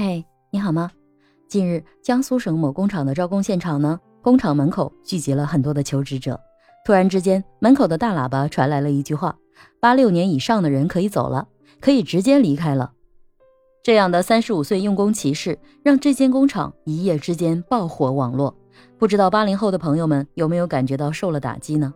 嘿，你好吗？近日，江苏省某工厂的招工现场呢，工厂门口聚集了很多的求职者。突然之间，门口的大喇叭传来了一句话：“八六年以上的人可以走了，可以直接离开了。”这样的三十五岁用工歧视，让这间工厂一夜之间爆火网络。不知道八零后的朋友们有没有感觉到受了打击呢？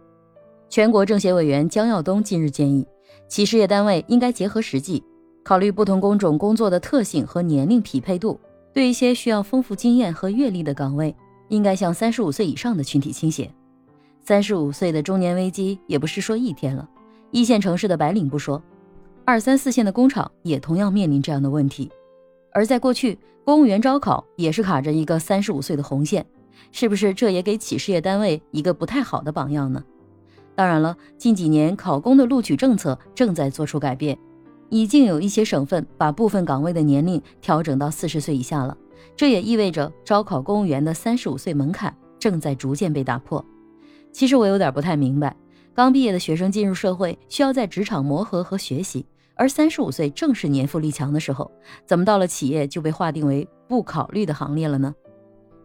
全国政协委员姜耀东近日建议，企事业单位应该结合实际。考虑不同工种工作的特性和年龄匹配度，对一些需要丰富经验和阅历的岗位，应该向三十五岁以上的群体倾斜。三十五岁的中年危机也不是说一天了，一线城市的白领不说，二三四线的工厂也同样面临这样的问题。而在过去，公务员招考也是卡着一个三十五岁的红线，是不是这也给企事业单位一个不太好的榜样呢？当然了，近几年考公的录取政策正在做出改变。已经有一些省份把部分岗位的年龄调整到四十岁以下了，这也意味着招考公务员的三十五岁门槛正在逐渐被打破。其实我有点不太明白，刚毕业的学生进入社会需要在职场磨合和学习，而三十五岁正是年富力强的时候，怎么到了企业就被划定为不考虑的行列了呢？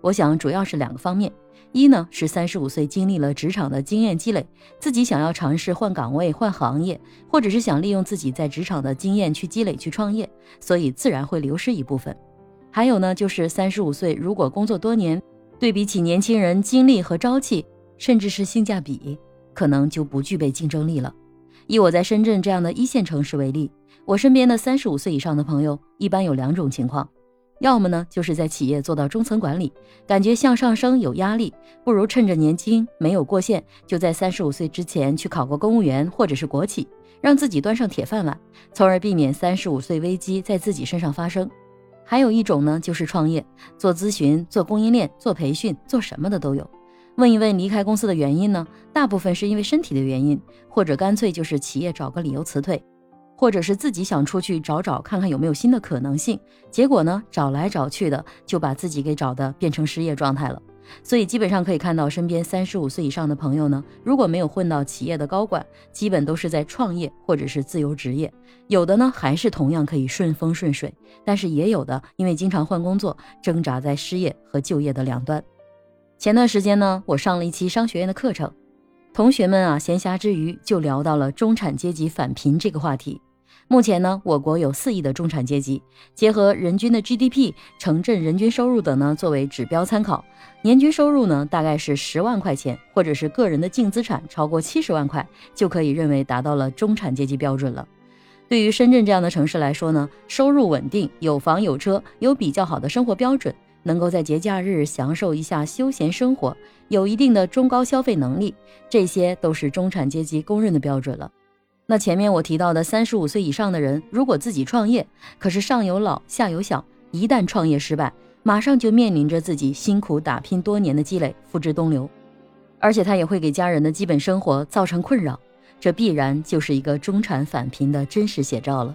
我想主要是两个方面。一呢是三十五岁经历了职场的经验积累，自己想要尝试换岗位、换行业，或者是想利用自己在职场的经验去积累、去创业，所以自然会流失一部分。还有呢，就是三十五岁如果工作多年，对比起年轻人精力和朝气，甚至是性价比，可能就不具备竞争力了。以我在深圳这样的一线城市为例，我身边的三十五岁以上的朋友，一般有两种情况。要么呢，就是在企业做到中层管理，感觉向上升有压力，不如趁着年轻没有过线，就在三十五岁之前去考个公务员或者是国企，让自己端上铁饭碗，从而避免三十五岁危机在自己身上发生。还有一种呢，就是创业，做咨询、做供应链、做培训，做什么的都有。问一问离开公司的原因呢，大部分是因为身体的原因，或者干脆就是企业找个理由辞退。或者是自己想出去找找看看有没有新的可能性，结果呢找来找去的就把自己给找的变成失业状态了。所以基本上可以看到，身边三十五岁以上的朋友呢，如果没有混到企业的高管，基本都是在创业或者是自由职业。有的呢还是同样可以顺风顺水，但是也有的因为经常换工作，挣扎在失业和就业的两端。前段时间呢，我上了一期商学院的课程，同学们啊闲暇之余就聊到了中产阶级返贫这个话题。目前呢，我国有四亿的中产阶级，结合人均的 GDP、城镇人均收入等呢作为指标参考，年均收入呢大概是十万块钱，或者是个人的净资产超过七十万块，就可以认为达到了中产阶级标准了。对于深圳这样的城市来说呢，收入稳定，有房有车，有比较好的生活标准，能够在节假日享受一下休闲生活，有一定的中高消费能力，这些都是中产阶级公认的标准了。那前面我提到的三十五岁以上的人，如果自己创业，可是上有老下有小，一旦创业失败，马上就面临着自己辛苦打拼多年的积累付之东流，而且他也会给家人的基本生活造成困扰，这必然就是一个中产返贫的真实写照了。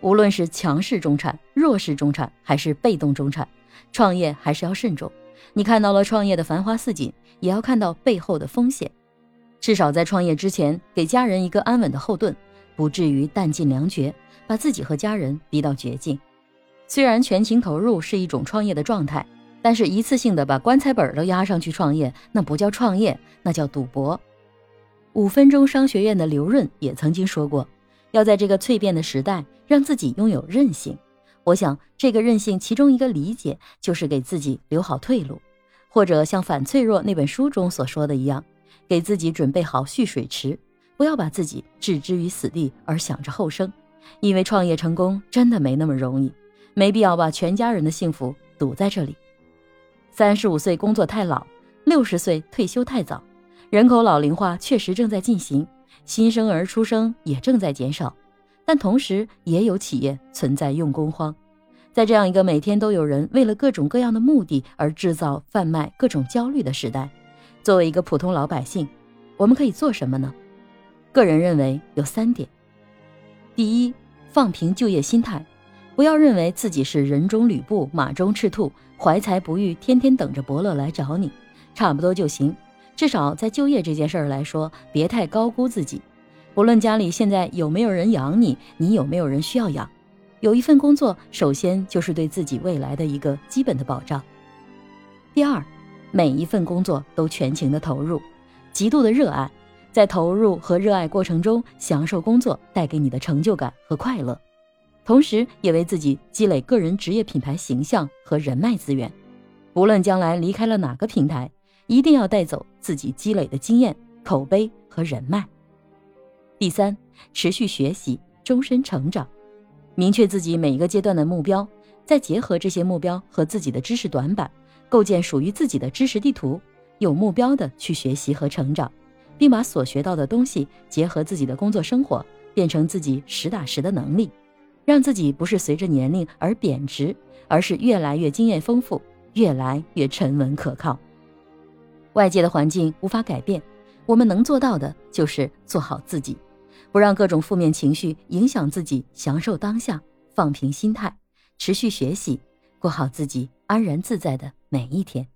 无论是强势中产、弱势中产，还是被动中产，创业还是要慎重。你看到了创业的繁花似锦，也要看到背后的风险。至少在创业之前，给家人一个安稳的后盾，不至于弹尽粮绝，把自己和家人逼到绝境。虽然全情投入是一种创业的状态，但是一次性的把棺材本都压上去创业，那不叫创业，那叫赌博。五分钟商学院的刘润也曾经说过，要在这个蜕变的时代，让自己拥有韧性。我想，这个韧性其中一个理解就是给自己留好退路，或者像《反脆弱》那本书中所说的一样。给自己准备好蓄水池，不要把自己置之于死地而想着后生，因为创业成功真的没那么容易，没必要把全家人的幸福赌在这里。三十五岁工作太老，六十岁退休太早，人口老龄化确实正在进行，新生儿出生也正在减少，但同时也有企业存在用工荒，在这样一个每天都有人为了各种各样的目的而制造贩卖各种焦虑的时代。作为一个普通老百姓，我们可以做什么呢？个人认为有三点：第一，放平就业心态，不要认为自己是人中吕布、马中赤兔，怀才不遇，天天等着伯乐来找你，差不多就行。至少在就业这件事儿来说，别太高估自己。不论家里现在有没有人养你，你有没有人需要养，有一份工作，首先就是对自己未来的一个基本的保障。第二，每一份工作都全情的投入，极度的热爱，在投入和热爱过程中，享受工作带给你的成就感和快乐，同时也为自己积累个人职业品牌形象和人脉资源。无论将来离开了哪个平台，一定要带走自己积累的经验、口碑和人脉。第三，持续学习，终身成长。明确自己每一个阶段的目标，再结合这些目标和自己的知识短板，构建属于自己的知识地图，有目标的去学习和成长，并把所学到的东西结合自己的工作生活，变成自己实打实的能力，让自己不是随着年龄而贬值，而是越来越经验丰富，越来越沉稳可靠。外界的环境无法改变，我们能做到的就是做好自己。不让各种负面情绪影响自己，享受当下，放平心态，持续学习，过好自己安然自在的每一天。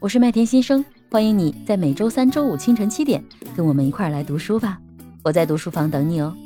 我是麦田新生，欢迎你在每周三、周五清晨七点跟我们一块儿来读书吧。我在读书房等你哦。